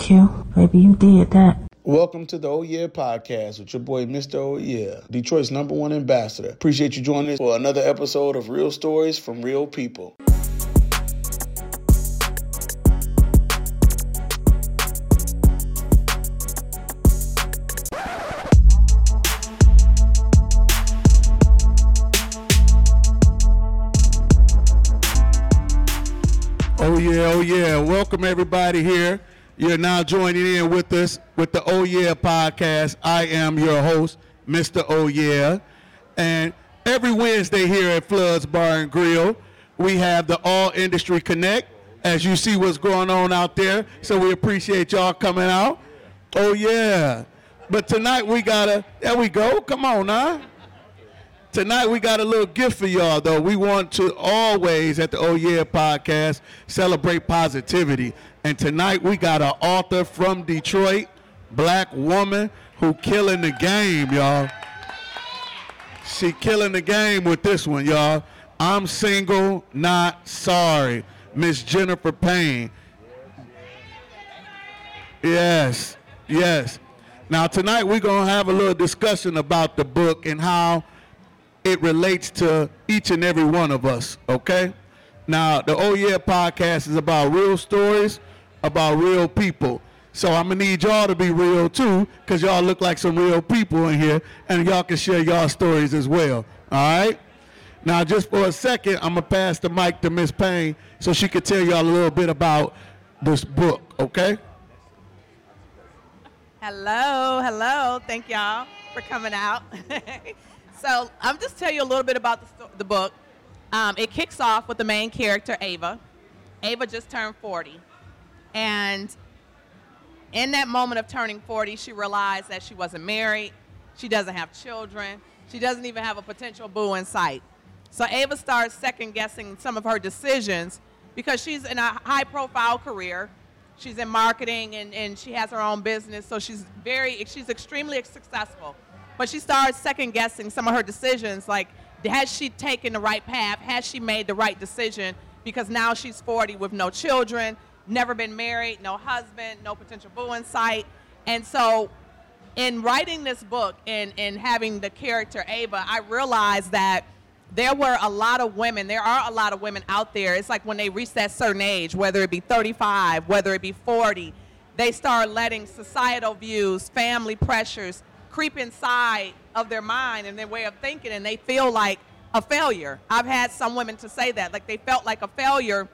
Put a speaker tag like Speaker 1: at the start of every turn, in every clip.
Speaker 1: Thank you. Baby, you did that.
Speaker 2: Welcome to the Oh Yeah podcast with your boy Mr. Oh Yeah, Detroit's number one ambassador. Appreciate you joining us for another episode of Real Stories from Real People.
Speaker 3: Oh yeah, oh yeah. Welcome everybody here. You're now joining in with us with the Oh Yeah podcast. I am your host, Mr. Oh Yeah. And every Wednesday here at Floods Bar and Grill, we have the All Industry Connect. As you see what's going on out there. So we appreciate y'all coming out. Oh yeah. But tonight we gotta there we go. Come on now. Tonight we got a little gift for y'all though. We want to always at the Oh Yeah podcast celebrate positivity. And tonight we got an author from Detroit, black woman who killing the game, y'all. She killing the game with this one, y'all. I'm single, not sorry. Miss Jennifer Payne. Yes, yes. Now tonight we're gonna have a little discussion about the book and how it relates to each and every one of us, okay? Now, the Oh Yeah podcast is about real stories, about real people. So I'm gonna need y'all to be real too, because y'all look like some real people in here, and y'all can share y'all stories as well. All right? Now, just for a second, I'm gonna pass the mic to Miss Payne so she could tell y'all a little bit about this book, okay?
Speaker 4: Hello, hello. Thank y'all for coming out. so I'm just tell you a little bit about the, the book. Um, it kicks off with the main character, Ava. Ava just turned 40. And in that moment of turning 40, she realized that she wasn't married. She doesn't have children. She doesn't even have a potential boo in sight. So Ava starts second guessing some of her decisions because she's in a high profile career. She's in marketing and, and she has her own business, so she's very she's extremely successful. But she starts second guessing some of her decisions, like has she taken the right path? Has she made the right decision? Because now she's 40 with no children, never been married, no husband, no potential boo in sight. And so in writing this book and, and having the character Ava, I realized that there were a lot of women, there are a lot of women out there. It's like when they reach that certain age, whether it be 35, whether it be 40, they start letting societal views, family pressures creep inside of their mind and their way of thinking, and they feel like a failure. I've had some women to say that, like they felt like a failure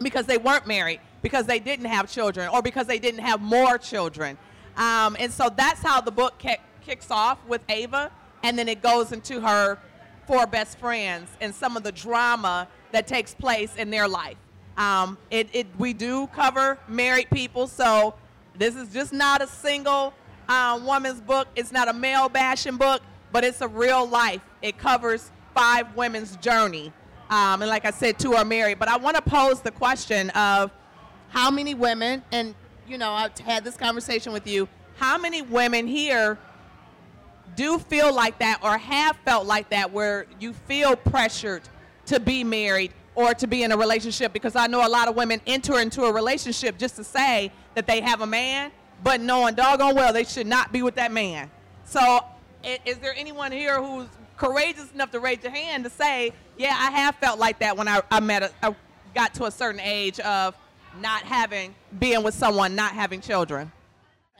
Speaker 4: because they weren't married, because they didn't have children, or because they didn't have more children. Um, and so that's how the book kick, kicks off with Ava, and then it goes into her four best friends and some of the drama that takes place in their life. Um, it, it, we do cover married people, so this is just not a single uh, woman's book. It's not a male bashing book, but it's a real life. It covers five women's journey. Um, and like I said, two are married. But I want to pose the question of how many women, and you know, I've had this conversation with you, how many women here do feel like that or have felt like that where you feel pressured to be married or to be in a relationship because I know a lot of women enter into a relationship just to say that they have a man, but knowing doggone well they should not be with that man. So, is there anyone here who's courageous enough to raise your hand to say, yeah, I have felt like that when I, I met, a, I got to a certain age of not having, being with someone, not having children?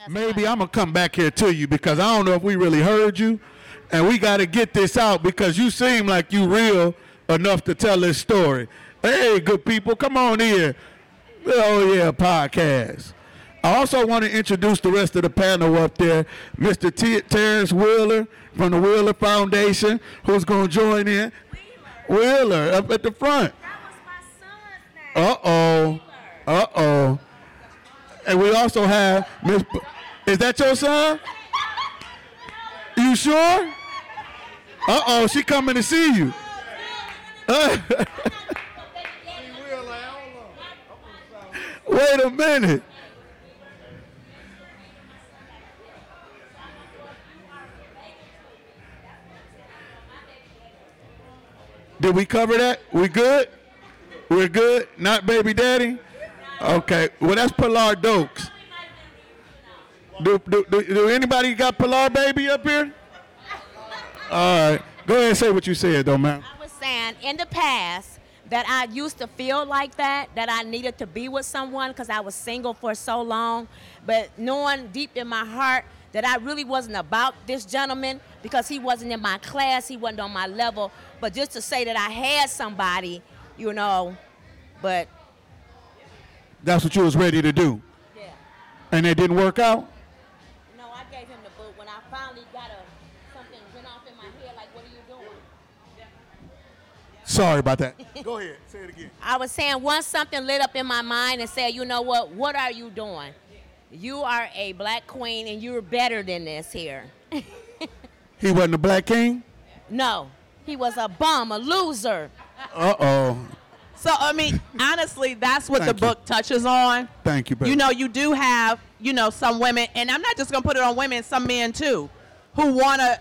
Speaker 3: Maybe I'm gonna come back here to you because I don't know if we really heard you, and we got to get this out because you seem like you real enough to tell this story. Hey, good people, come on here. Oh yeah, podcast. I also want to introduce the rest of the panel up there, Mr. T- Tarence Wheeler from the Wheeler Foundation, who's gonna join in. Wheeler up at the front. That was my son's name. Uh oh. Uh oh. And we also have Miss. P- Is that your son? You sure? Uh oh, she coming to see you. Wait a minute. Did we cover that? We good? We're good? Not baby daddy? Okay. Well, that's Pilar Doakes. Do, do, do, do anybody got Pilar baby up here? All right. Go ahead and say what you said, though, man.
Speaker 5: I was saying in the past that I used to feel like that, that I needed to be with someone because I was single for so long. But knowing deep in my heart that I really wasn't about this gentleman because he wasn't in my class, he wasn't on my level. But just to say that I had somebody, you know, but
Speaker 3: That's what you was ready to do.
Speaker 5: yeah.
Speaker 3: And it didn't work out?
Speaker 5: No, I gave him the book when I finally got a something went off in my head like, what are you doing?
Speaker 3: Sorry about that. Go ahead. Say it again.
Speaker 5: I was saying once something lit up in my mind and said, you know what, what are you doing? You are a black queen and you're better than this here.
Speaker 3: He wasn't a black king?
Speaker 5: No, he was a bum, a loser.
Speaker 3: Uh-oh.
Speaker 4: So I mean, honestly, that's what
Speaker 3: Thank
Speaker 4: the
Speaker 3: you.
Speaker 4: book touches on.
Speaker 3: Thank you, baby.
Speaker 4: You know, you do have, you know, some women, and I'm not just gonna put it on women, some men too, who wanna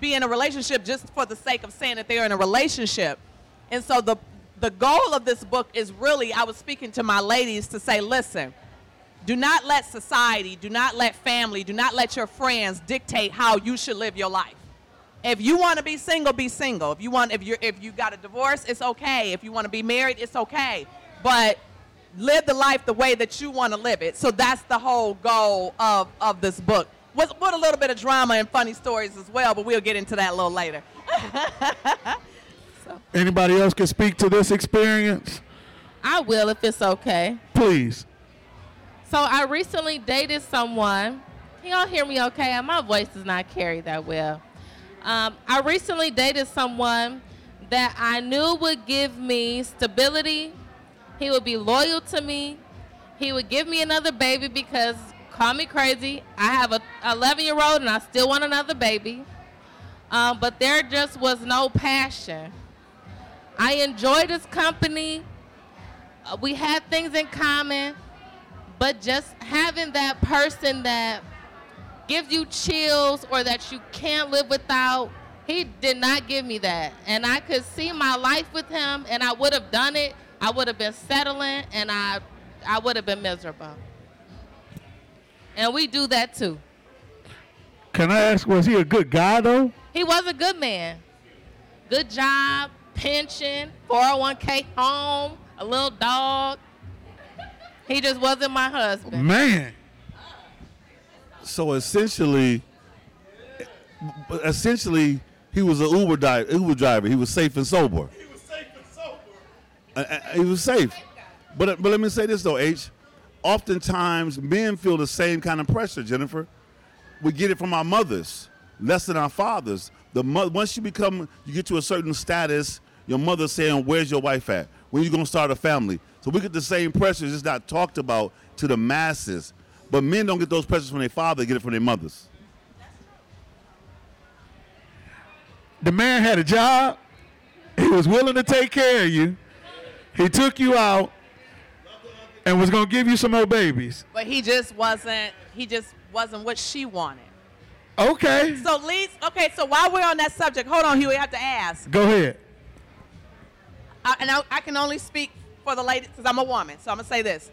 Speaker 4: be in a relationship just for the sake of saying that they're in a relationship. And so the the goal of this book is really, I was speaking to my ladies to say, listen, do not let society, do not let family, do not let your friends dictate how you should live your life. If you want to be single, be single. If you want, if you if you got a divorce, it's okay. If you want to be married, it's okay. But live the life the way that you want to live it. So that's the whole goal of of this book. With, with a little bit of drama and funny stories as well, but we'll get into that a little later.
Speaker 3: Anybody else can speak to this experience?
Speaker 6: I will if it's okay.
Speaker 3: Please.
Speaker 6: So I recently dated someone. Can y'all hear me okay? My voice does not carry that well. Um, I recently dated someone that I knew would give me stability. He would be loyal to me. He would give me another baby because, call me crazy, I have a 11 year old and I still want another baby. Um, but there just was no passion. I enjoyed his company. Uh, we had things in common, but just having that person that gives you chills or that you can't live without, he did not give me that. And I could see my life with him, and I would have done it. I would have been settling, and I, I would have been miserable. And we do that too.
Speaker 3: Can I ask, was he a good guy, though?
Speaker 6: He was a good man. Good job, pension, 401k home, a little dog. He just wasn't my husband.
Speaker 3: Man.
Speaker 7: So essentially, essentially, he was an Uber, di- Uber driver. He was safe and sober. He was safe and sober. Uh, uh, he was safe. But uh, but let me say this though, H. Oftentimes, men feel the same kind of pressure. Jennifer, we get it from our mothers, less than our fathers. The mo- once you become, you get to a certain status. Your mother saying, "Where's your wife at? When you gonna start a family?" So we get the same pressures, just not talked about to the masses. But men don't get those pressures from their father; they get it from their mothers.
Speaker 3: The man had a job. He was willing to take care of you. He took you out and was going to give you some more babies.
Speaker 4: But he just wasn't. He just wasn't what she wanted.
Speaker 3: Okay.
Speaker 4: So leads. Okay. So while we're on that subject, hold on, Huey. I have to ask.
Speaker 3: Go ahead.
Speaker 4: I, and I, I can only speak for the ladies because I'm a woman. So I'm gonna say this: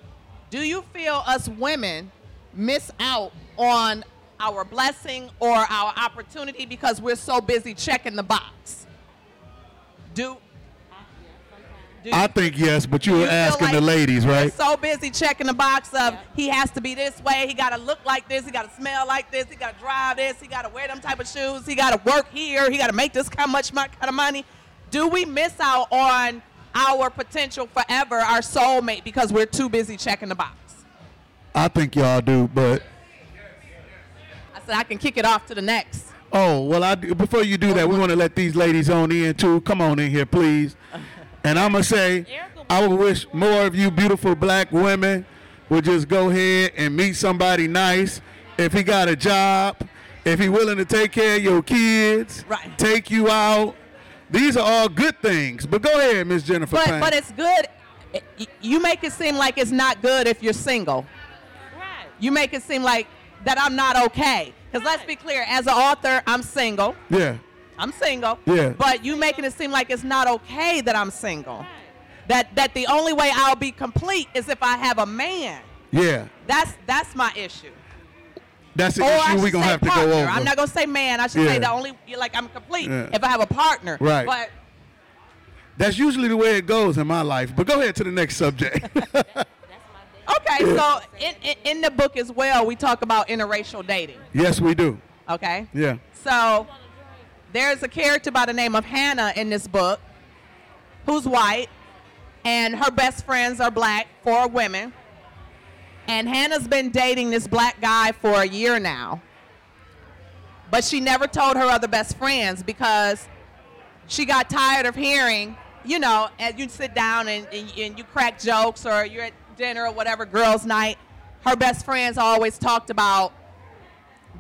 Speaker 4: Do you feel us women miss out on our blessing or our opportunity because we're so busy checking the box? Do do
Speaker 3: I think yes, but you were
Speaker 4: feel
Speaker 3: asking
Speaker 4: like
Speaker 3: the ladies, right?
Speaker 4: so busy checking the box of he has to be this way, he got to look like this, he got to smell like this, he got to drive this, he got to wear them type of shoes, he got to work here, he got to make this kind of much kind of money. Do we miss out on our potential forever, our soulmate, because we're too busy checking the box?
Speaker 3: I think y'all do, but
Speaker 4: I said I can kick it off to the next.
Speaker 3: oh well. I do- before you do that, we want to let these ladies on in too. Come on in here, please. And I'm gonna say, I would wish more of you beautiful black women would just go ahead and meet somebody nice. If he got a job, if he willing to take care of your kids,
Speaker 4: Right.
Speaker 3: take you out. These are all good things. But go ahead, Miss Jennifer.
Speaker 4: But
Speaker 3: Payne.
Speaker 4: but it's good. You make it seem like it's not good if you're single.
Speaker 6: Right.
Speaker 4: You make it seem like that I'm not okay. Because let's be clear, as an author, I'm single.
Speaker 3: yeah.
Speaker 4: I'm single.
Speaker 3: Yeah.
Speaker 4: But you making it seem like it's not okay that I'm single. Right. That that the only way I'll be complete is if I have a man.
Speaker 3: Yeah.
Speaker 4: That's that's my issue.
Speaker 3: That's the
Speaker 4: or
Speaker 3: issue we
Speaker 4: should
Speaker 3: gonna have to go
Speaker 4: partner.
Speaker 3: over.
Speaker 4: I'm not gonna say man. I should
Speaker 3: Yeah.
Speaker 4: say the only like I'm complete
Speaker 3: Yeah.
Speaker 4: if I have a partner.
Speaker 3: Right.
Speaker 4: But
Speaker 3: That's usually the way it goes in my life. But go ahead to the next subject.
Speaker 4: okay, so in, in in the book as well, we talk about interracial dating.
Speaker 3: yes, we do.
Speaker 4: Okay.
Speaker 3: Yeah.
Speaker 4: So there's a character by the name of Hannah in this book who's white, and her best friends are black, four women. And Hannah's been dating this black guy for a year now. But she never told her other best friends because she got tired of hearing, you know, as you sit down and, and, and you crack jokes or you're at dinner or whatever, girls' night, her best friends always talked about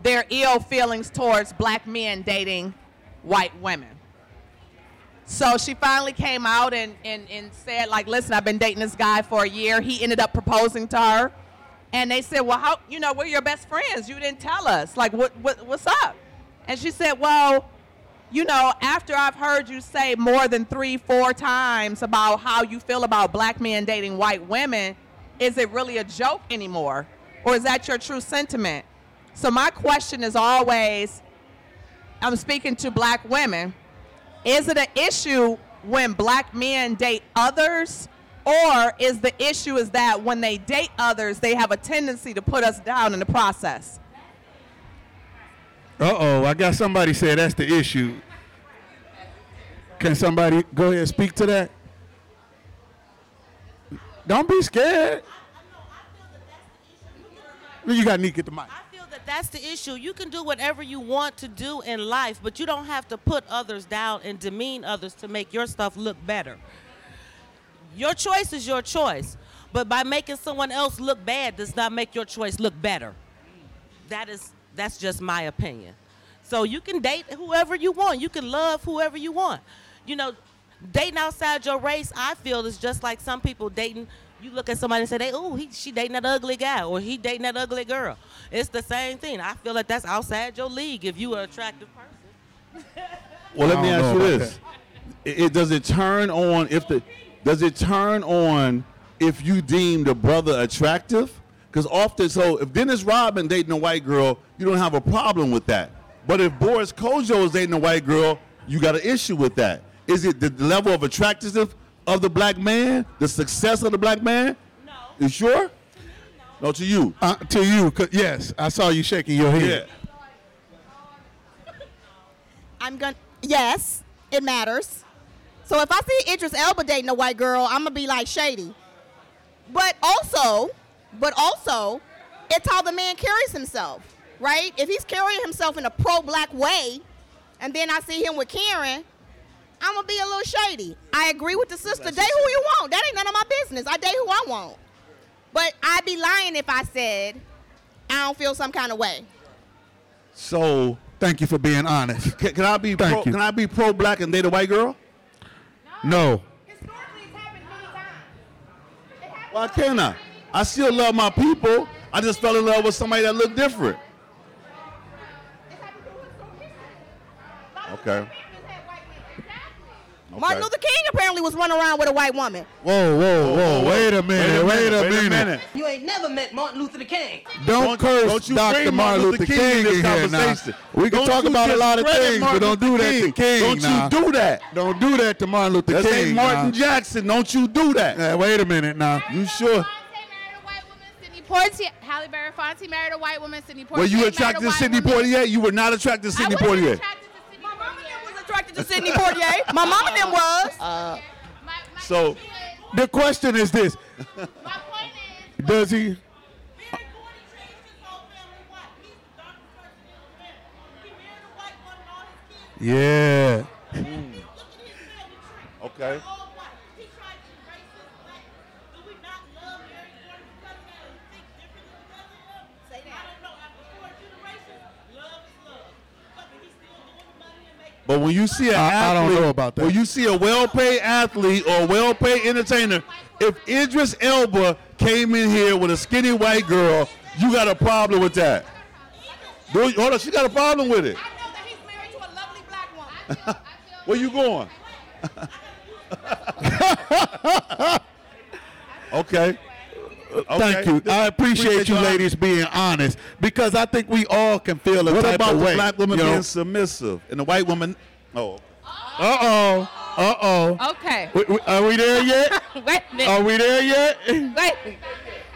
Speaker 4: their ill feelings towards black men dating white women. So she finally came out and, and, and said, like, listen, I've been dating this guy for a year. He ended up proposing to her. And they said, well, how, you know, we're your best friends. You didn't tell us. Like, what, what, what's up? And she said, well, you know, after I've heard you say more than three, four times about how you feel about black men dating white women, is it really a joke anymore? Or is that your true sentiment? So my question is always, I'm speaking to black women, is it an issue when black men date others? Or is the issue is that when they date others, they have a tendency to put us down in the process?
Speaker 3: Uh oh, I got somebody say that's the issue. Can somebody go ahead and speak to that? Don't be scared. You got Nick at the mic.
Speaker 8: I feel that that's the issue. You can do whatever you want to do in life, but you don't have to put others down and demean others to make your stuff look better. Your choice is your choice, but by making someone else look bad does not make your choice look better. That is that's just my opinion. So you can date whoever you want. You can love whoever you want. You know, dating outside your race, I feel is just like some people dating. You look at somebody and say, "They, oh, he, she dating that ugly guy, or he dating that ugly girl." It's the same thing. I feel like that's outside your league if you are an attractive person.
Speaker 7: Well, let me ask you this: it, it- does it turn on if the does it turn on if you deem the brother attractive? Because often, so if Dennis Rodman dating a white girl, you don't have a problem with that. But if Boris Kodjoe is dating a white girl, you got an issue with that. Is it the level of attractiveness of the black man, the success of the black man?
Speaker 8: No.
Speaker 7: You sure? No, to you.
Speaker 3: Uh, to you, 'cause- yes, I saw you shaking your head.
Speaker 7: Yeah.
Speaker 3: head.
Speaker 9: I'm gonna. Yes, it matters. So if I see Idris Elba dating a white girl, I'm gonna be like shady. But also, but also, it's how the man carries himself, right? If he's carrying himself in a pro-black way, and then I see him with Karen, I'm gonna be a little shady. I agree with the sister. Date who you want. That ain't none of my business. I date who I want. But I'd be lying if I said I don't feel some kind of way.
Speaker 7: So
Speaker 3: Thank you for being honest.
Speaker 7: can, can I be
Speaker 3: Thank
Speaker 7: pro,
Speaker 3: you.
Speaker 7: can I be pro black and date a white girl?
Speaker 3: No.
Speaker 9: Historically, it's happened many times.
Speaker 7: Why can't I? I still love my people. I just fell in love with somebody that looked different. Okay.
Speaker 9: Martin Luther King apparently was running around with a white woman.
Speaker 3: Whoa, whoa, whoa! Wait a minute! Wait a
Speaker 7: Wait a
Speaker 3: minute!
Speaker 7: minute.
Speaker 10: You ain't never met Martin Luther King.
Speaker 3: Don't,
Speaker 7: Don't-
Speaker 3: curse
Speaker 7: don't you
Speaker 3: Dr.
Speaker 7: bring
Speaker 3: Martin Luther King,
Speaker 7: in
Speaker 3: in
Speaker 7: this
Speaker 3: here now.
Speaker 7: conversation.
Speaker 3: We can
Speaker 7: Don't
Speaker 3: talk about a lot of things,
Speaker 7: Martin
Speaker 3: but don't do
Speaker 7: Luther
Speaker 3: that to
Speaker 7: King.
Speaker 3: King.
Speaker 7: Don't you do that.
Speaker 3: Don't do that to Martin Luther
Speaker 7: That
Speaker 3: King.
Speaker 7: ain't Martin
Speaker 3: now.
Speaker 7: Jackson. Don't you do that.
Speaker 3: Uh, wait a minute now.
Speaker 7: You sure?
Speaker 11: Sidney Poitier, Harry Belafonte married a white woman. Sidney Poitier
Speaker 7: Were you attracted to
Speaker 11: white
Speaker 7: Sidney. Poitier? You were not attracted to
Speaker 11: I
Speaker 7: Sidney Poitier.
Speaker 11: attracted to Sidney
Speaker 9: My mama
Speaker 11: Poitier.
Speaker 9: then was attracted to Sidney Poitier. My mom and then was.
Speaker 11: My- my
Speaker 7: So-
Speaker 11: issue
Speaker 3: The question is this:
Speaker 11: my point is,
Speaker 3: Does he? Yeah.
Speaker 7: Okay. But when you see an
Speaker 3: I- I don't
Speaker 7: athlete,
Speaker 3: know about that.
Speaker 7: When you see a well-paid athlete or a well-paid entertainer, if Idris Elba came in here with a skinny white girl, you got a problem with that. Do hold on, she got a problem with it.
Speaker 9: I know that he's married to a lovely black woman.
Speaker 7: Where you going? okay.
Speaker 3: Thank you. I appreciate, you
Speaker 7: your-
Speaker 3: ladies being honest because I think we all can feel a
Speaker 7: What
Speaker 3: type
Speaker 7: about
Speaker 3: of
Speaker 7: the
Speaker 3: way.
Speaker 7: black woman
Speaker 3: you know?
Speaker 7: being submissive and the white woman? Oh,
Speaker 3: Uh oh. Uh oh.
Speaker 6: Okay.
Speaker 3: Are we there yet?
Speaker 6: Wait a minute.
Speaker 3: Are we there yet?
Speaker 6: Wait.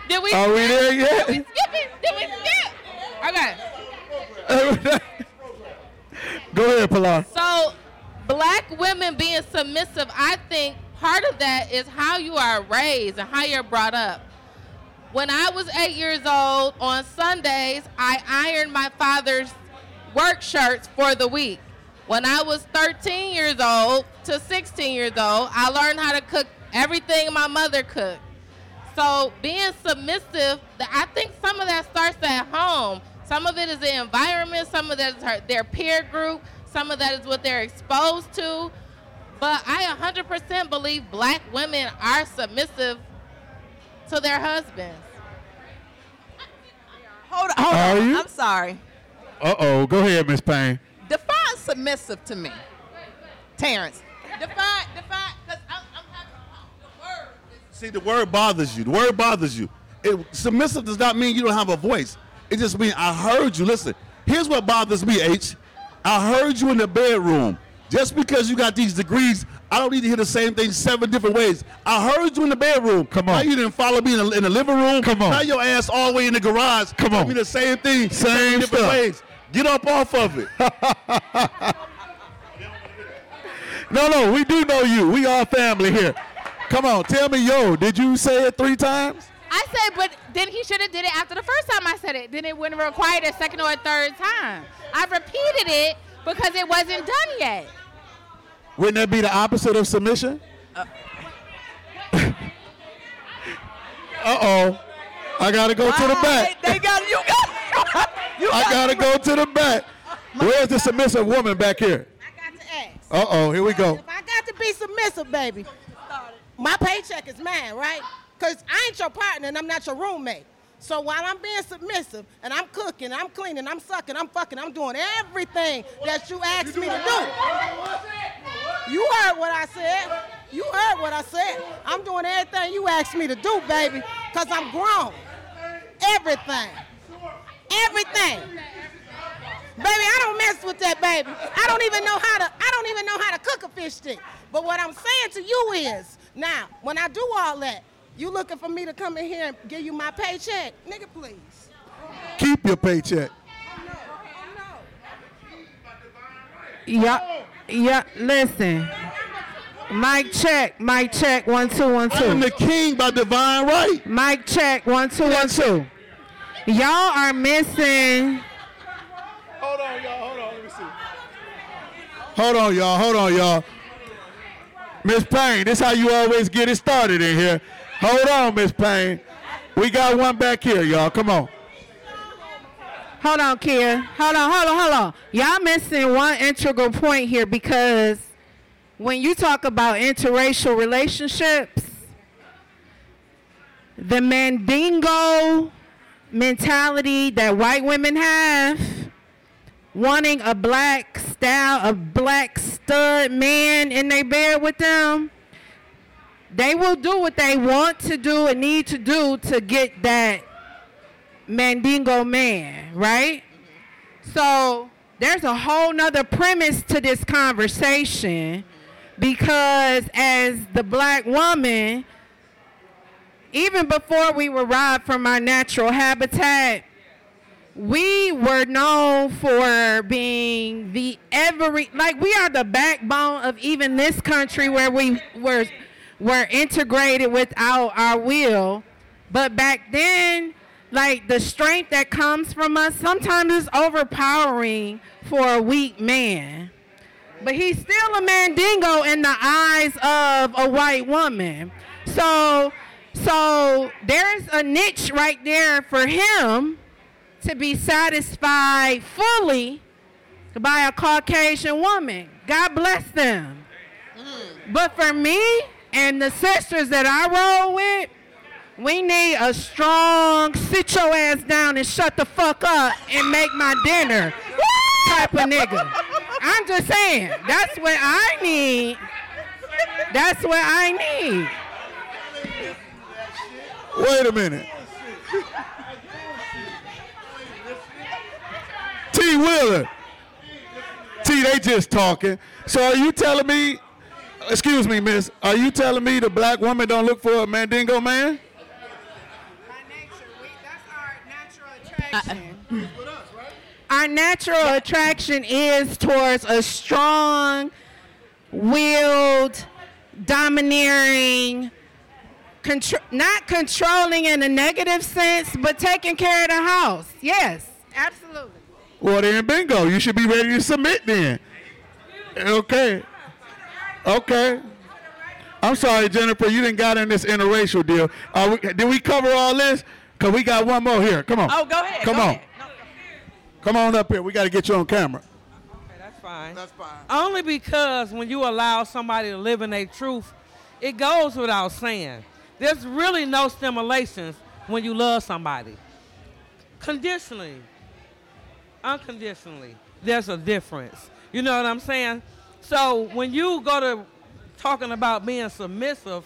Speaker 6: Did we?
Speaker 3: Are we there yet?
Speaker 6: Did we skip it? Did we skip? Okay.
Speaker 3: Go ahead, Pilar.
Speaker 6: So, black women being submissive, I think part of that is how you are raised and how you're brought up. When I was eight years old, on Sundays, I ironed my father's work shirts for the week. When I was 13 years old to 16 years old, I learned how to cook everything my mother cooked. So being submissive, I think some of that starts at home. Some of it is the environment, some of that is her, their peer group, some of that is what they're exposed to. But I 100% believe black women are submissive to their husbands.
Speaker 4: Hold on. Hold
Speaker 3: Are
Speaker 4: on.
Speaker 3: you?
Speaker 4: I'm sorry.
Speaker 3: Uh oh. Go ahead, Miss Payne.
Speaker 4: Define submissive to me. Tarence. Define, define, because I'm, I'm having the word.
Speaker 7: see, the word bothers you. The word bothers you. It, submissive does not mean you don't have a voice. It just means I heard you. Listen, here's what bothers me, H. I heard you in the bedroom. Just because you got these degrees, I don't need to hear the same thing seven different ways. I heard you in the bedroom.
Speaker 3: Come on.
Speaker 7: Now you didn't follow me in the, in the living room.
Speaker 3: Come on.
Speaker 7: Now your ass all the way in the garage.
Speaker 3: Come
Speaker 7: Tell
Speaker 3: on.
Speaker 7: me the same thing.
Speaker 3: Same
Speaker 7: seven different
Speaker 3: stuff.
Speaker 7: ways. Get up off of it.
Speaker 3: No, no, we do know you. We all family here. Come on, tell me, yo, did you say it three times?
Speaker 11: I said, but then he should have did it after the first time I said it. Then it wouldn't require a second or a third time. I repeated it because it wasn't done yet.
Speaker 3: Wouldn't that be the opposite of submission? Uh oh. I gotta go to the back.
Speaker 4: They, they got you. Got you.
Speaker 3: I gotta go to the back. Where's the submissive woman back here?
Speaker 12: I got to ask.
Speaker 3: Uh oh, here we go.
Speaker 12: If I got to be submissive, baby, my paycheck is mine, right? Because I ain't your partner and I'm not your roommate. So while I'm being submissive and I'm cooking, I'm cleaning, I'm sucking, I'm fucking, I'm doing everything that you asked me to do. You heard what I said. You heard what I said. I'm doing everything you asked me to do, baby, because I'm grown. Everything. Everything. Baby, I don't mess with that, baby. I don't even know how to. I don't even know how to cook a fish stick. But what I'm saying to you is, now when I do all that, you looking for me to come in here and give you my paycheck, nigga? Please.
Speaker 3: Keep your paycheck.
Speaker 13: Yeah, yeah. Listen, mic check, mic check. One two one two.
Speaker 7: I am the king by divine right.
Speaker 13: Mic check. One two one two. Y'all are missing.
Speaker 3: Hold on, y'all. Hold on. Let me see. Hold on, y'all. Hold on, y'all. Miss Payne, this how you always get it started in here. Hold on, Miss Payne. We got one back here, y'all. Come on.
Speaker 13: Hold on, Kia. Hold on, hold on, hold on. Y'all missing one integral point here because when you talk about interracial relationships, the mandingo mentality that white women have, wanting a black style, a black stud man in their bed with them, they will do what they want to do and need to do to get that Mandingo man, right? So there's a whole nother premise to this conversation because as the black woman, even before we were robbed from our natural habitat, we were known for being the every like we are the backbone of even this country where we were were integrated without our will. But back then, like the strength that comes from us sometimes is overpowering for a weak man. But he's still a mandingo in the eyes of a white woman. So so there's a niche right there for him to be satisfied fully by a Caucasian woman. God bless them. Mm. But for me and the sisters that I roll with, we need a strong sit your ass down and shut the fuck up and make my dinner type of nigga. I'm just saying, that's what I need. That's what I need.
Speaker 3: Wait a minute. T. Wheeler. T. They just talking. So are you telling me? Excuse me, Miss. Are you telling me the black woman don't look for a mandingo man?
Speaker 13: Our natural attraction is towards a strong, willed, domineering, contr- not controlling in a negative sense, but taking care of the house. Yes, absolutely.
Speaker 3: Well, then bingo. You should be ready to submit then. Okay. Okay. I'm sorry, Jennifer. You didn't got in this interracial deal. Uh, we, did we cover all this? Cause we got one more here. Come on.
Speaker 4: Oh, go ahead.
Speaker 3: Come
Speaker 4: go
Speaker 3: on.
Speaker 4: ahead.
Speaker 3: Come on up here. We got to get you on camera.
Speaker 14: Okay, that's fine. That's fine. Only because when you allow somebody to live in their truth, it goes without saying. There's really no stimulations when you love somebody. Conditionally, unconditionally, there's a difference. You know what I'm saying? So when you go to talking about being submissive,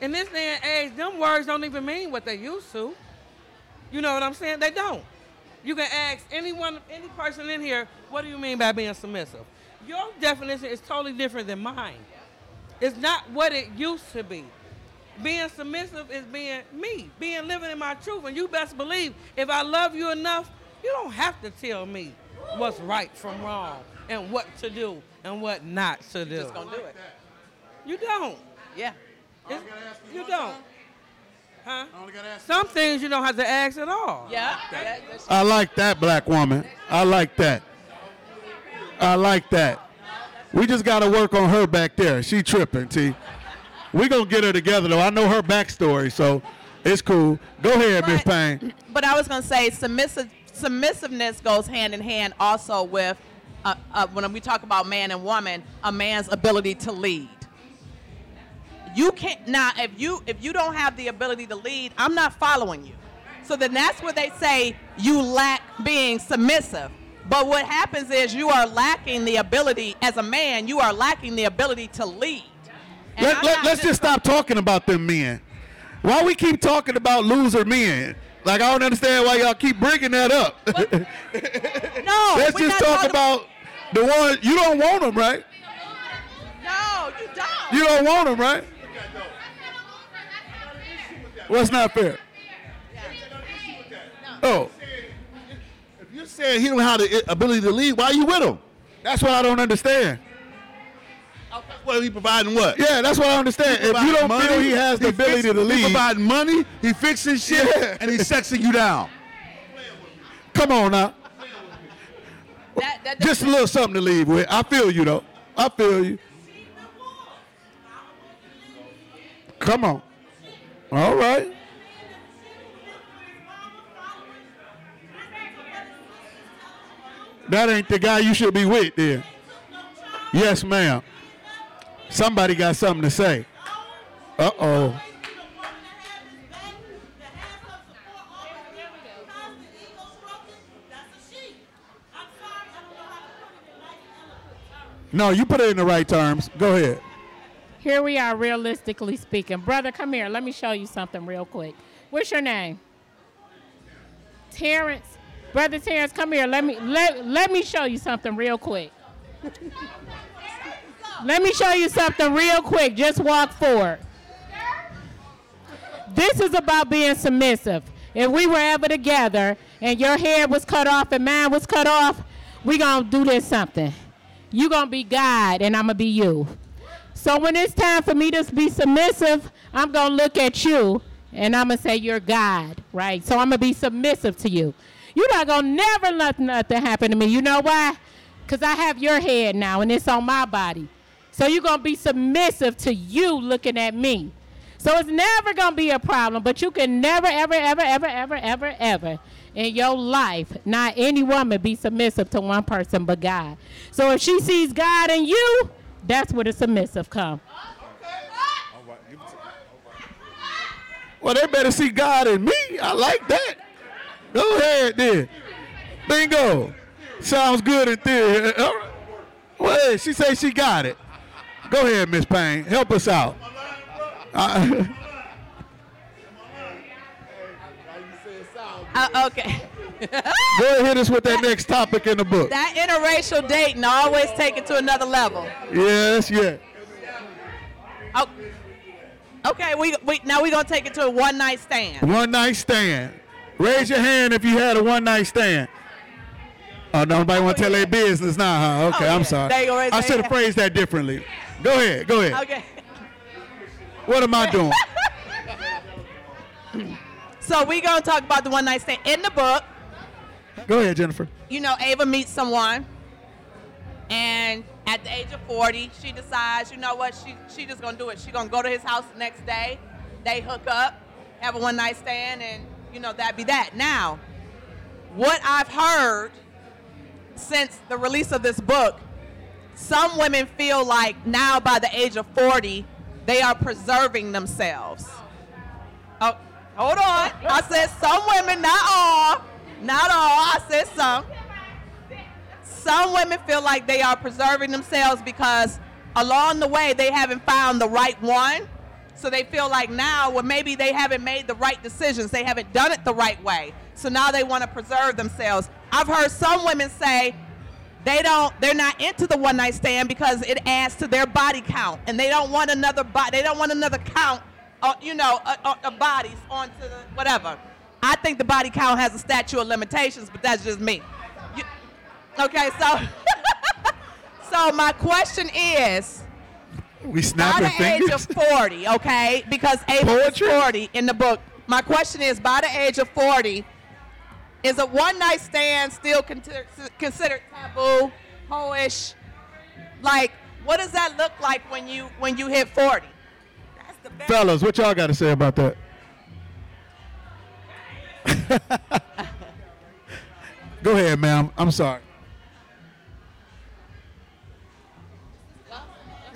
Speaker 14: in this day and age, them words don't even mean what they used to. You know what I'm saying? They don't. You can ask anyone, any person in here, what do you mean by being submissive? Your definition is totally different than mine. It's not what it used to be. Being submissive is being me, being living in my truth. And you best believe if I love you enough, you don't have to tell me what's right from wrong and what to do and what not to do.
Speaker 4: just gonna do it.
Speaker 14: You don't.
Speaker 4: Yeah.
Speaker 14: It's- you don't. Huh? Some things you don't have to ask at all.
Speaker 4: Yeah.
Speaker 3: I like that black woman. I like that. I like that. We just got to work on her back there. She tripping, T. We gonna get her together though. I know her backstory, so it's cool. Go ahead, Miss Payne.
Speaker 4: But I was going to say submissive submissiveness goes hand in hand also with uh, uh, when we talk about man and woman, a man's ability to lead. You can't now if you if you don't have the ability to lead, I'm not following you. So then that's where they say you lack being submissive. But what happens is you are lacking the ability as a man, you are lacking the ability to lead. And
Speaker 3: let, let, let's just stop talking about them men. Why we keep talking about loser men? Like I don't understand why y'all keep bringing that up.
Speaker 4: No,
Speaker 3: let's just talk about the one you don't want them, right?
Speaker 4: No, you don't.
Speaker 3: You don't want them, right? What's not fair? Oh,
Speaker 7: If you're saying he don't have the ability to lead, why are you with him?
Speaker 3: that's what I don't understand.
Speaker 7: Oh, what he providing what?
Speaker 3: Yeah, that's what I understand. If you don't feel he has the ability
Speaker 7: fix-
Speaker 3: to
Speaker 7: He
Speaker 3: lead,
Speaker 7: providing money, he fixing shit,
Speaker 3: Yeah.
Speaker 7: and he's sexing you down.
Speaker 3: come on now.
Speaker 4: That, that,
Speaker 3: Just a little something to leave with. I feel you though. I feel you. Come on. All right. That ain't the guy you should be with then. Yes, ma'am. Somebody got something to say. Uh oh. No, you put it in the right terms. Go ahead.
Speaker 11: Here we are, realistically speaking. Brother, come here. Let me show you something real quick. What's your name? Tarence. Brother Tarence, come here. Let me let, let me show you something real quick. let me show you something real quick. Just walk forward. This is about being submissive. If we were ever together and your hair was cut off and mine was cut off, we gonna do this something. You gonna be God and I'm gonna be you. So when it's time for me to be submissive, I'm gonna look at you and I'm gonna say you're God, right? So I'm gonna be submissive to you. You're not gonna never let nothing happen to me. You know why? Because I have your head now and it's on my body. So you're gonna be submissive to you looking at me. So it's never gonna be a problem, but you can never, ever, ever, ever, ever, ever, ever in your life, not any woman be submissive to one person but God. So if she sees God in you, that's where the submissive come.
Speaker 3: Well, they better see God in me. I like that. Go ahead then. Bingo. Sounds good in theory. All right. Well, she say she got it. Go ahead, Miss Payne. Help us out. Uh,
Speaker 4: Uh, okay.
Speaker 3: Go ahead, hit us with that next topic in the book.
Speaker 4: That interracial dating always take it to another level.
Speaker 3: Yes, yeah.
Speaker 4: Oh, okay, we, we now we're gonna take it to a one night stand.
Speaker 3: One night stand. Raise your hand if you had a one night stand. Oh, nobody want to tell their business now, huh? Oh, okay,
Speaker 4: Oh,
Speaker 3: I'm sorry. I should have phrased that differently. Go ahead, go ahead.
Speaker 4: Okay.
Speaker 3: What am I doing?
Speaker 4: So we're gonna talk about the one night stand in the book.
Speaker 3: Go ahead, Jennifer.
Speaker 4: You know, Ava meets someone, and at the age of 40, she decides, you know what, she she just gonna do it. She gonna go to his house the next day. They hook up, have a one night stand, and you know that be that. Now, what I've heard since the release of this book, some women feel like now by the age of 40, they are preserving themselves. Oh, hold on. I said some women, not all. Not all. I said some. Some women feel like they are preserving themselves because along the way they haven't found the right one. So they feel like now, well, maybe they haven't made the right decisions. They haven't done it the right way. So now they want to preserve themselves. I've heard some women say they don't, they're not into the one night stand because it adds to their body count, and they don't want another body. They don't want another count, uh, you know, uh, uh, uh, bodies onto the whatever. I think the body count has a statute of limitations, but that's just me. You- okay, so, so my question is
Speaker 3: We
Speaker 4: by the age of 40, okay? Because Ava is 40 in the book. My question is, by the age of 40, is a one night stand still considered considered taboo, hoish? Like, what does that look like when you when you hit 40?
Speaker 3: Fellas, what y'all got to say about that? Go ahead, ma'am. I'm sorry.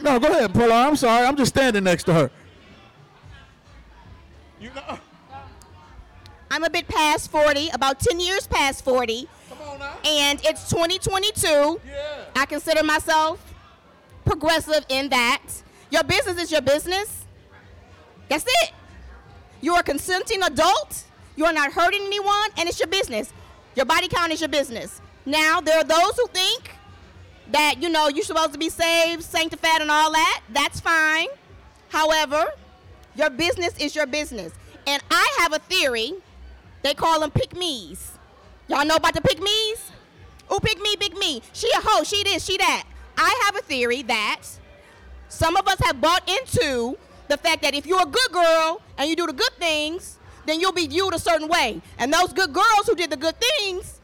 Speaker 3: No, go ahead, pull on. I'm sorry. I'm just standing next to her. You know.
Speaker 9: I'm a bit past 40, about 10 years past 40. And it's 2022. I consider myself progressive in that. Your business is your business. That's it. You're a consenting adult. You're not hurting anyone, and it's your business. Your body count is your business. Now, there are those who think that, you know, you're supposed to be saved, sanctified, and all that. That's fine. However, your business is your business. And I have a theory. They call them pick me's. Y'all know about the pick me's? Ooh, pick me, pick me. She a hoe, she this, she that. I have a theory that some of us have bought into the fact that if you're a good girl and you do the good things, then you'll be viewed a certain way. And those good girls who did the good things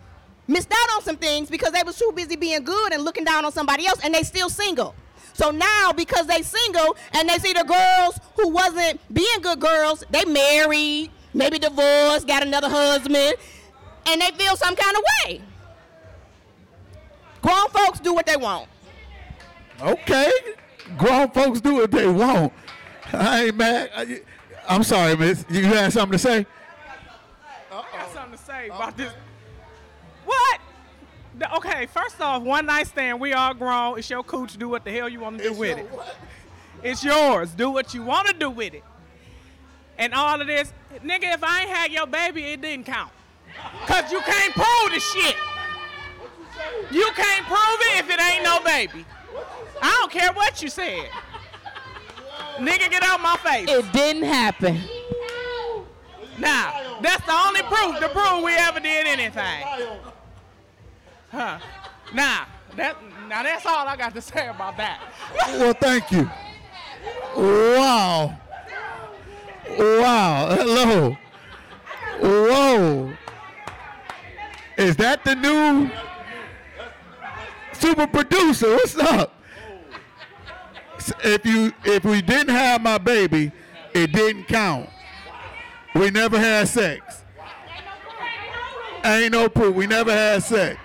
Speaker 9: missed out on some things because they was too busy being good and looking down on somebody else and they still single. So now because they single and they see the girls who wasn't being good girls, they married, maybe divorced, got another husband, and they feel some kind of way. Grown folks do what they want.
Speaker 3: Okay. Grown folks do what they want. I ain't mad. I- I'm sorry, miss. You had something to say?
Speaker 15: I got something to say about this. What? The- okay, first off, one night stand. We all grown. It's your cooch. Do what the hell you want to do with it. It's yours. Do what you want to do with it. And all of this, nigga. If I ain't had your baby, it didn't count. Cause you can't prove the shit. You can't prove it if it ain't no baby. I don't care what you said. Nigga, get out my face.
Speaker 6: It didn't happen.
Speaker 15: Now, that's the only proof the proof we ever did anything. Huh. Now, that now that's all I got to say about that.
Speaker 3: Well, thank you. Wow. Wow. Hello. Whoa. Is that the new super producer? What's up? If you if we didn't have my baby, it didn't count. We never had sex. Ain't no proof. We never had sex.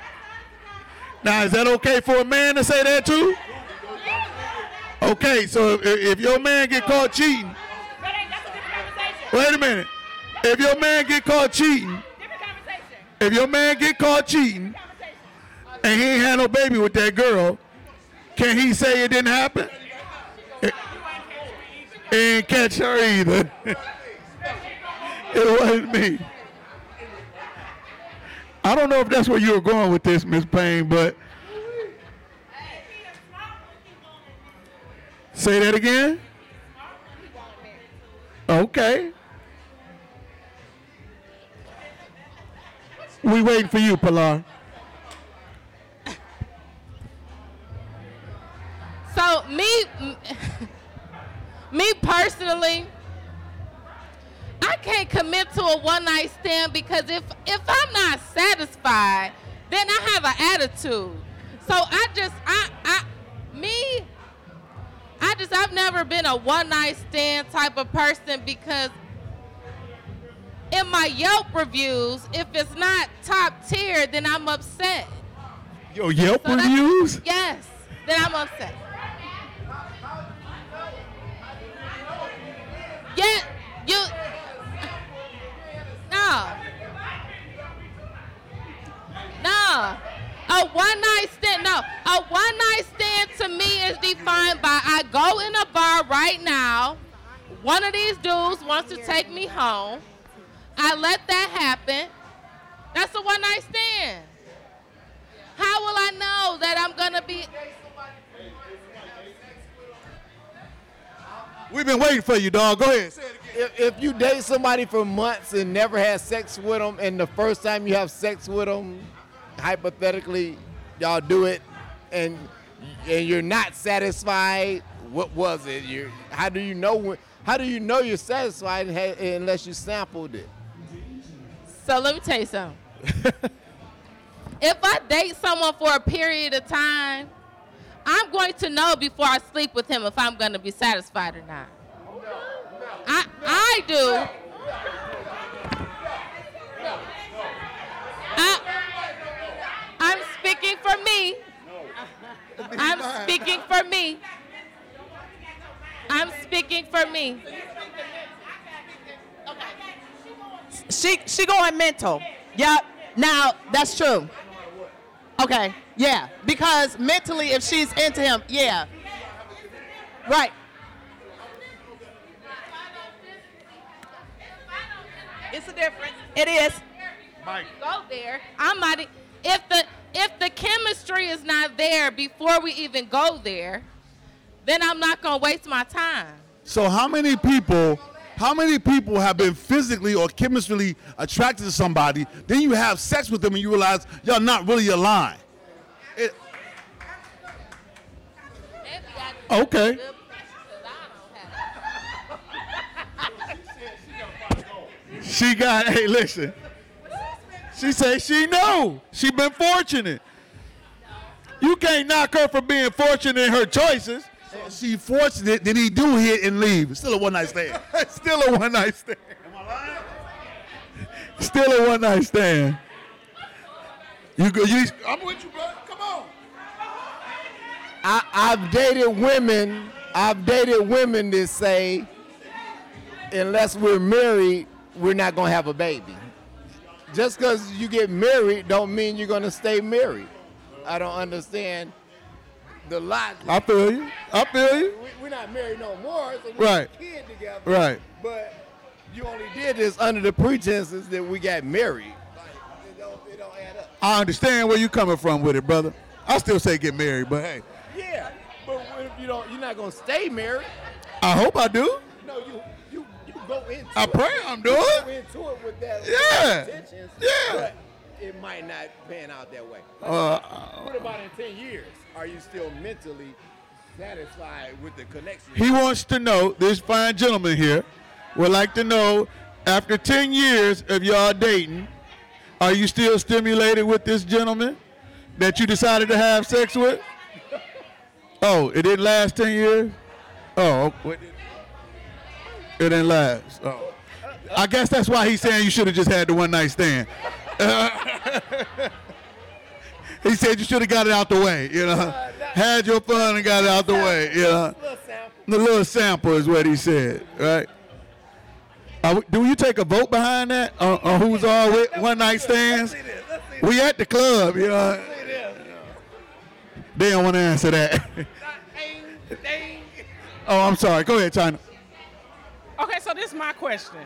Speaker 3: Now, is that okay for a man to say that too? Okay, so if, if your man get caught cheating, wait a minute. If your man get caught cheating, if your man get caught cheating, and he ain't had no baby with that girl, can he say it didn't happen? Ain't catch her either. it wasn't me. I don't know if that's where you were going with this, Miss Payne, but say that again. Okay. We waiting for you, Pilar.
Speaker 6: So me, me personally, I can't commit to a one night stand because if if I'm not satisfied, then I have an attitude. So I just I I me I just I've never been a one night stand type of person because in my Yelp reviews, if it's not top tier, then I'm upset.
Speaker 3: Yo, Yelp
Speaker 6: So
Speaker 3: reviews?
Speaker 6: Yes, then I'm upset. Yeah, you. No. No. A one night stand. No. A one night stand to me is defined by I go in a bar right now. One of these dudes wants to take me home. I let that happen. That's a one night stand. How will I know that I'm gonna be?
Speaker 3: We've been waiting for you, dog. Go ahead.
Speaker 16: If, if you date somebody for months and never had sex with them, and the first time you have sex with them, hypothetically, y'all do it, and and you're not satisfied, what was it? You how do you know when? How do you know you're satisfied unless you sampled it?
Speaker 6: So let me tell you something. if I date someone for a period of time, I'm going to know before I sleep with him if I'm going to be satisfied or not. I I do. I, I'm speaking for me. I'm speaking for me. I'm speaking for me.
Speaker 4: She she going mental. Yep. Now that's true. Okay. Yeah. Because mentally, if she's into him, yeah. Right. It's a difference. It is. Mike.
Speaker 6: go there. I might if the if the chemistry is not there before we even go there, then I'm not gonna waste my time.
Speaker 7: So how many people, how many people have been physically or chemically attracted to somebody, then you have sex with them and you realize y'all not really aligned? It-
Speaker 3: Okay. She got, hey, listen. She said she know. She been fortunate. You can't knock her for being fortunate in her choices.
Speaker 7: She fortunate, then he do hit and leave. Still a one night stand.
Speaker 3: Still a one night stand. Still a one night stand. You go. You. I'm with you, bro.
Speaker 16: I, I've dated women. I've dated women that say, unless we're married, we're not gonna have a baby. Just because you get married, don't mean you're gonna stay married. I don't understand the logic.
Speaker 3: I feel you. I feel you.
Speaker 16: We, we're not married no more, so we
Speaker 3: Right.
Speaker 16: have a kid together.
Speaker 3: Right.
Speaker 16: But you only did this under the pretenses that we got married. It don't add up.
Speaker 3: I understand where you're coming from with it, brother. I still say get married, but hey,
Speaker 16: Yeah, but what if you don't? You're not gonna stay married.
Speaker 3: I hope I do.
Speaker 16: No, you you you go into.
Speaker 3: I
Speaker 16: it.
Speaker 3: pray I'm doing.
Speaker 16: You go into it with that.
Speaker 3: Yeah.
Speaker 16: Intentions,
Speaker 3: Yeah.
Speaker 16: It might not pan out that way.
Speaker 3: Uh,
Speaker 16: what about in ten years? Are you still mentally satisfied with the connection?
Speaker 3: He wants to know, this fine gentleman here would like to know, after 10 years of y'all dating, are you still stimulated with this gentleman that you decided to have sex with? Oh, it didn't last 10 years? Oh, oh it didn't last. Oh. I guess that's why he's saying you should have just had the one night stand. he said you should have got it out the way, you know. Had your fun and got it out the way, you know. The little sample is what he said, right? We- do you take a vote behind that on, on who's all with one night stands? We at the club, you know. They don't want to answer that. oh, I'm sorry. Go ahead, China.
Speaker 15: Okay, so this is my question.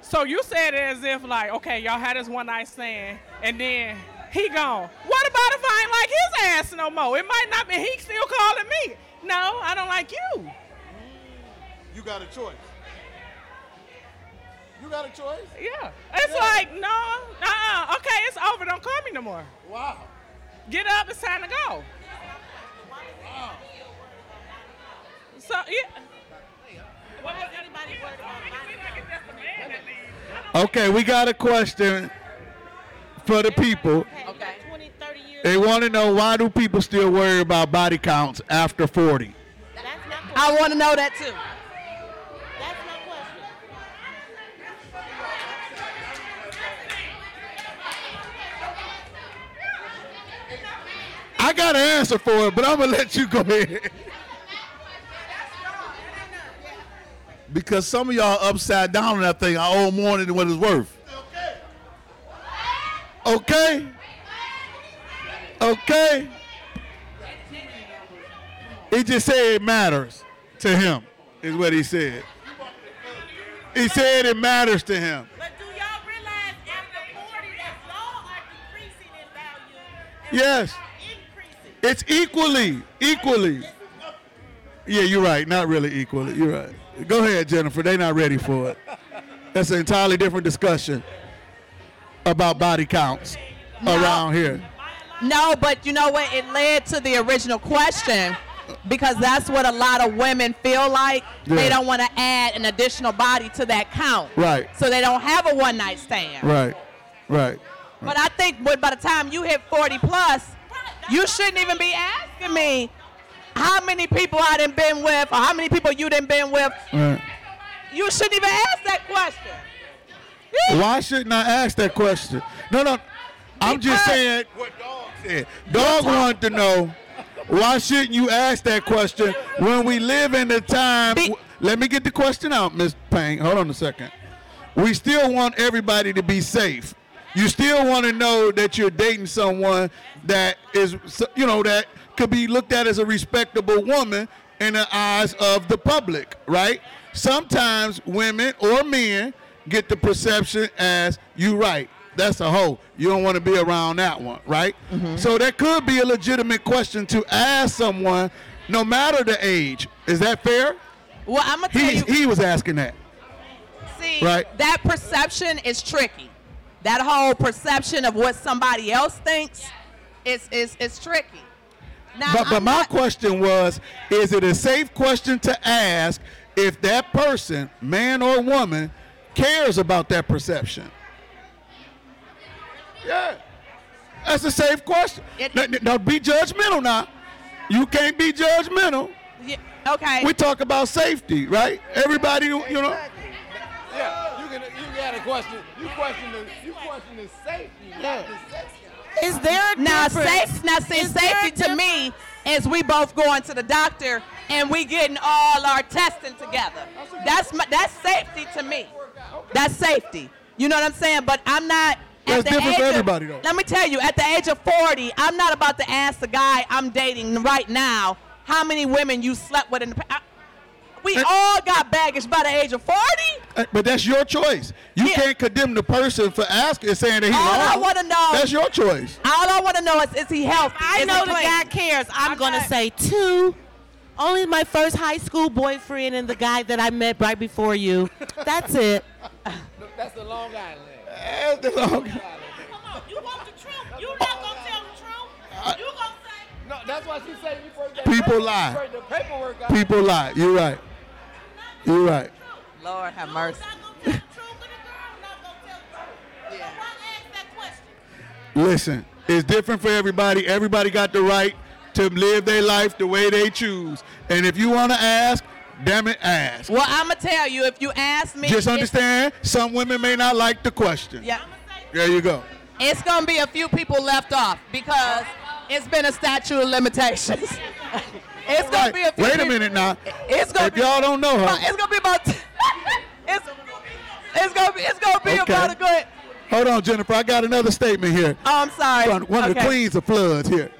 Speaker 15: So you said it as if like, okay, y'all had this one night stand, and then he gone. What about if I ain't like his ass no more? It might not be. He still calling me. No, I don't like you.
Speaker 7: You got a choice. You got a choice.
Speaker 15: Yeah. It's
Speaker 7: Yeah.
Speaker 15: like no, uh uh, okay, it's over. Don't call me no more.
Speaker 7: Wow.
Speaker 15: Get up. It's time to go. So yeah. What was anybody worried about?
Speaker 3: Okay, we got a question for the people.
Speaker 4: Okay.
Speaker 3: They want to know why do people still worry about body counts after 40?
Speaker 4: I want to know that too.
Speaker 3: I got an answer for it, but I'm gonna let you go ahead.
Speaker 7: Because some of y'all upside down on that thing. I owe more than what it's worth.
Speaker 3: Okay. Okay. He just said it matters to him, is what he said. He said it matters to him. Yes. It's equally, equally. Yeah, you're right. Not really equally. You're right. Go ahead, Jennifer. They're not ready for it. That's an entirely different discussion about body counts around here.
Speaker 4: No, but you know what? It led to the original question because that's what a lot of women feel like. They don't want to add an additional body to that count.
Speaker 3: Right.
Speaker 4: So they don't have a one night stand.
Speaker 3: Right. Right.
Speaker 4: But I think by the time you hit 40 plus, you shouldn't even be asking me how many people I done been with or how many people you done been with.
Speaker 3: Right.
Speaker 4: You shouldn't even ask that question.
Speaker 3: Why shouldn't I ask that question? No, no. I'm just saying what Dog said. Dog wanted to know why shouldn't you ask that question when we live in the time. let me get the question out, Miss Payne. Hold on a second. We still want everybody to be safe. You still want to know that you're dating someone that is, you know, that could be looked at as a respectable woman in the eyes of the public, right? Sometimes women or men get the perception as you right. That's a hoe. You don't want to be around that one, right? Mm-hmm. So that could be a legitimate question to ask someone, no matter the age. Is that fair?
Speaker 4: Well, I'm gonna tell
Speaker 3: He,
Speaker 4: you.
Speaker 3: he was asking that.
Speaker 4: See,
Speaker 3: Right.
Speaker 4: that perception is tricky. That whole perception of what somebody else thinks is is is tricky. Now,
Speaker 3: But, but
Speaker 4: I'm
Speaker 3: my
Speaker 4: not-
Speaker 3: question was, is it a safe question to ask if that person, man or woman, cares about that perception? Yeah. That's a safe question. Now, now, be judgmental now. You can't be judgmental.
Speaker 4: Yeah, okay.
Speaker 3: We talk about safety, right? Everybody, you know.
Speaker 16: Yeah, you can you got a question. You question the you question the safety, not the sex.
Speaker 4: Is there now
Speaker 16: difference?
Speaker 4: safe? Now see,
Speaker 16: Is there a
Speaker 4: safety to me is we both going to the doctor and we getting all our testing together. That's my, that's safety to me. That's safety. You know what I'm saying? But I'm not.
Speaker 3: That's
Speaker 4: at the
Speaker 3: different for
Speaker 4: age of-
Speaker 3: everybody, though.
Speaker 4: Let me tell you, at the age of 40, I'm not about to ask the guy I'm dating right now how many women you slept with in the past. We all got baggage by the age of 40.
Speaker 3: Uh, But that's your choice. You can't condemn the person for asking, and saying that he's
Speaker 4: All I want to know.
Speaker 3: That's your choice.
Speaker 4: All I want to know is, is he healthy?
Speaker 8: I
Speaker 4: Is
Speaker 8: know
Speaker 4: he
Speaker 8: the
Speaker 4: clean?
Speaker 8: guy cares. I'm gonna say two. Only my first high school boyfriend and the guy that I met right before you. That's it.
Speaker 16: That's the Long Island.
Speaker 3: That's the Long Island.
Speaker 16: Come
Speaker 8: on, you want the truth. You're not gonna tell the truth. You're gonna say.
Speaker 16: No, that's why she said you first. that
Speaker 3: People
Speaker 16: paper-
Speaker 3: lie.
Speaker 16: the paperwork.
Speaker 3: People lie. You're right. You're right.
Speaker 4: Lord have mercy.
Speaker 3: Listen, it's different for everybody. Everybody got the right to live their life the way they choose. And if you want to ask, damn it, ask.
Speaker 4: Well, I'm gonna tell you. If you ask me,
Speaker 3: Just understand, some women may not like the question.
Speaker 4: Yeah.
Speaker 3: There you go.
Speaker 4: It's gonna be a few people left off because it's been a statute of limitations. It's gonna
Speaker 3: Right.
Speaker 4: be a few
Speaker 3: Wait a minute now.
Speaker 4: It's gonna
Speaker 3: if
Speaker 4: be,
Speaker 3: y'all don't know her,
Speaker 4: It's gonna be about. it's, it's gonna be. It's gonna be
Speaker 3: Okay.
Speaker 4: about a good.
Speaker 3: hold on, Jennifer. I got another statement here.
Speaker 4: Oh, I'm sorry.
Speaker 3: One, one of the queens of floods here.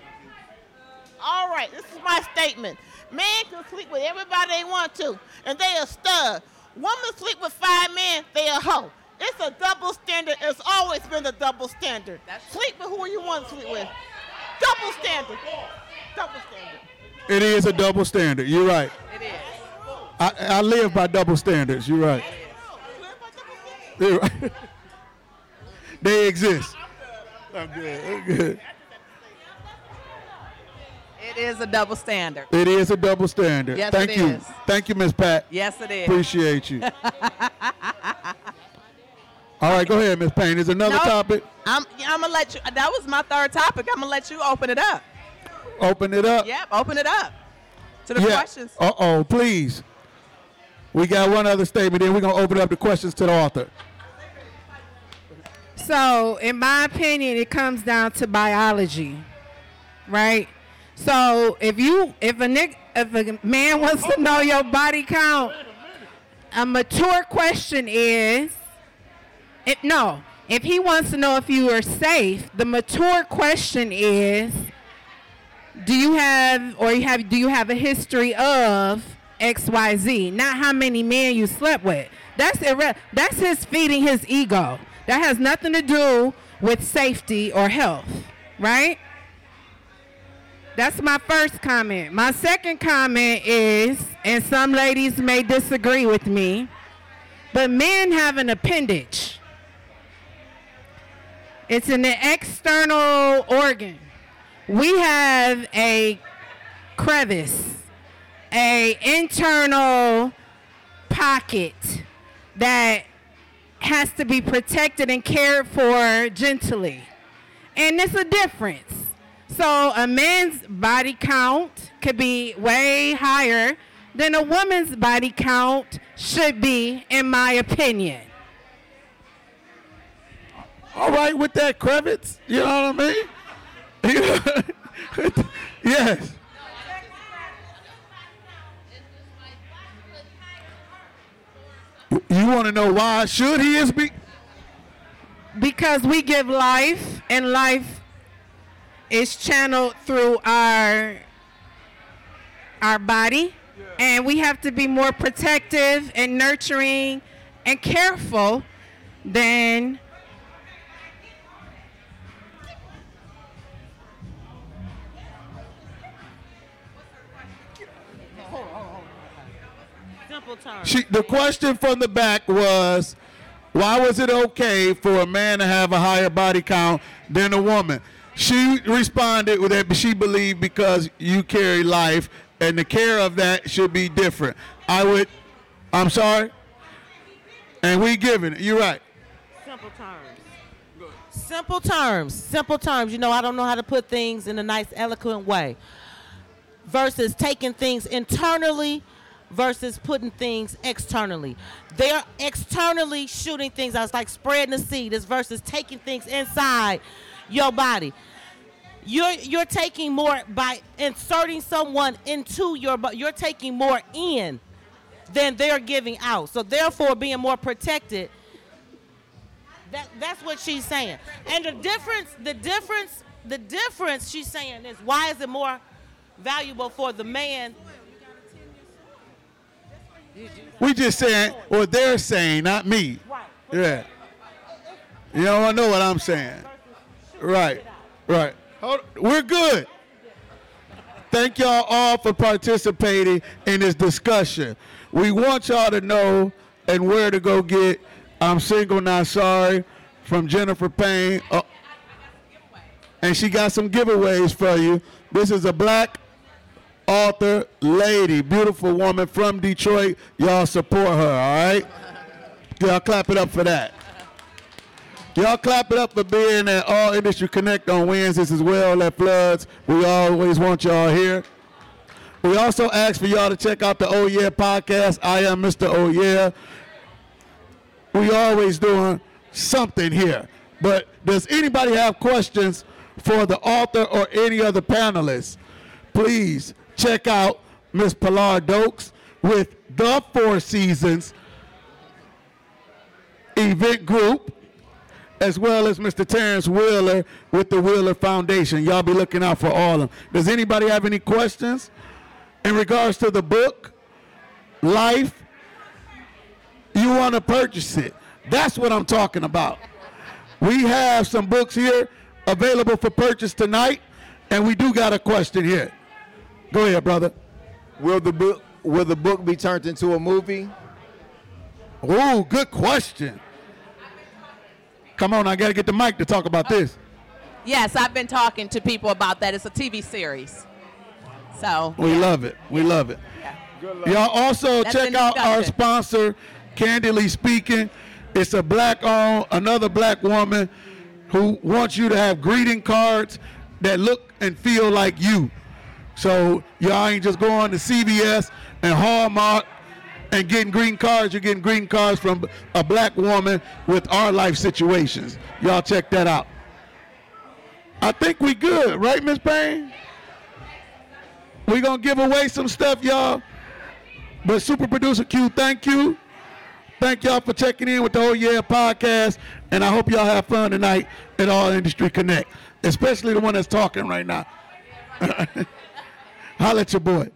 Speaker 12: All right, this is my statement. Men can sleep with everybody they want to, and they a stud. Women sleep with five men, they a hoe. It's a double standard. It's always been a double standard. sleep with who you want to sleep with. Double standard. Double standard.
Speaker 3: It is a double standard. You're right.
Speaker 4: It is.
Speaker 3: I, I live by double standards. You're right. You're right. they exist. I'm good. I'm good.
Speaker 4: It is a double standard.
Speaker 3: It is a double standard.
Speaker 4: Yes,
Speaker 3: Thank
Speaker 4: it
Speaker 3: you.
Speaker 4: is.
Speaker 3: Thank you, Miss Pat.
Speaker 4: Yes, it is.
Speaker 3: Appreciate you. All right, go ahead, Miss Payne. Is another
Speaker 4: Nope.
Speaker 3: topic?
Speaker 4: I'm, I'm gonna let you. That was my third topic. I'm gonna let you open it up.
Speaker 3: Open it up.
Speaker 4: Yep, open it up to the
Speaker 3: yeah.
Speaker 4: questions.
Speaker 3: Uh oh, please. We got one other statement, then we're gonna open up the questions to the author.
Speaker 13: So, in my opinion, it comes down to biology, right? So, if you, if a nick, if a man wants to know your body count, a mature question is, it, no, if he wants to know if you are safe, the mature question is, do you have or you have do you have a history of XYZ? Not how many men you slept with. That's irre- that's his feeding his ego. That has nothing to do with safety or health, right? That's my first comment. My second comment is, and some ladies may disagree with me, but men have an appendage. It's an external organ. We have a crevice, a internal pocket that has to be protected and cared for gently. And it's a difference. So a man's body count could be way higher than a woman's body count should be, in my opinion.
Speaker 3: All right, with that crevice, you know what I mean? yes. You want to know why should he is be?
Speaker 13: Because we give life, and life is channeled through our our body, and we have to be more protective and nurturing and careful than
Speaker 8: Simple terms.
Speaker 3: She, the question from the back was, why was it okay for a man to have a higher body count than a woman? She responded with that she believed because you carry life and the care of that should be different. I would, I'm sorry, and we giving it. You're right.
Speaker 8: Simple terms. Simple terms. Simple terms. You know, I don't know how to put things in a nice, eloquent way. Versus taking things internally versus putting things externally. They're externally shooting things out. It's like spreading the seed. It's versus taking things inside your body. You're you're taking more by inserting someone into your body. You're taking more in than they're giving out. So therefore, being more protected. That that's what she's saying. And the difference, the difference, the difference she's saying is why is it more valuable for the man?
Speaker 3: We just saying what they're saying, not me. Yeah. You don't know what I'm saying. Right. Right. We're good. Thank y'all all for participating in this discussion. We want y'all to know and where to go get I'm Single Not Sorry from Jennifer Payne. Uh, and she got some giveaways for you. This is a black author, lady, beautiful woman from Detroit. Y'all support her, all right? Y'all clap it up for that. Y'all clap it up for being at All Industry Connect on Wednesdays as well at Floods. We always want y'all here. We also ask for y'all to check out the Oh Yeah podcast. I am Mr. Oh Yeah. We always doing something here. But does anybody have questions for the author or any other panelists? Please check out Miss Pilar Doakes with the Four Seasons event group, as well as Mr. Tarence Wheeler with the Wheeler Foundation. Y'all be looking out for all of them. Does anybody have any questions in regards to the book, Life? You want to purchase it. That's what I'm talking about. We have some books here available for purchase tonight, and we do got a question here. Go ahead, brother.
Speaker 16: Will the book will the book be turned into a movie?
Speaker 3: Oh, good question. Come on, I got to get the mic to talk about this.
Speaker 4: Yes, I've been talking to people about that. It's a TV series. So
Speaker 3: We love it. We love it. Y'all also
Speaker 4: That's
Speaker 3: check out our sponsor, Candidly Speaking. It's a black owned, another black woman who wants you to have greeting cards that look and feel like you. So y'all ain't just going to CVS and Hallmark and getting green cards. You're getting green cards from a black woman with our life situations. Y'all check that out. I think we good, right, Miss Payne? we gonna give away some stuff, y'all. But super producer Q, thank you. Thank y'all for checking in with the Oh Yeah podcast. And I hope y'all have fun tonight at All Industry Connect, especially the one that's talking right now. Holla at your boy.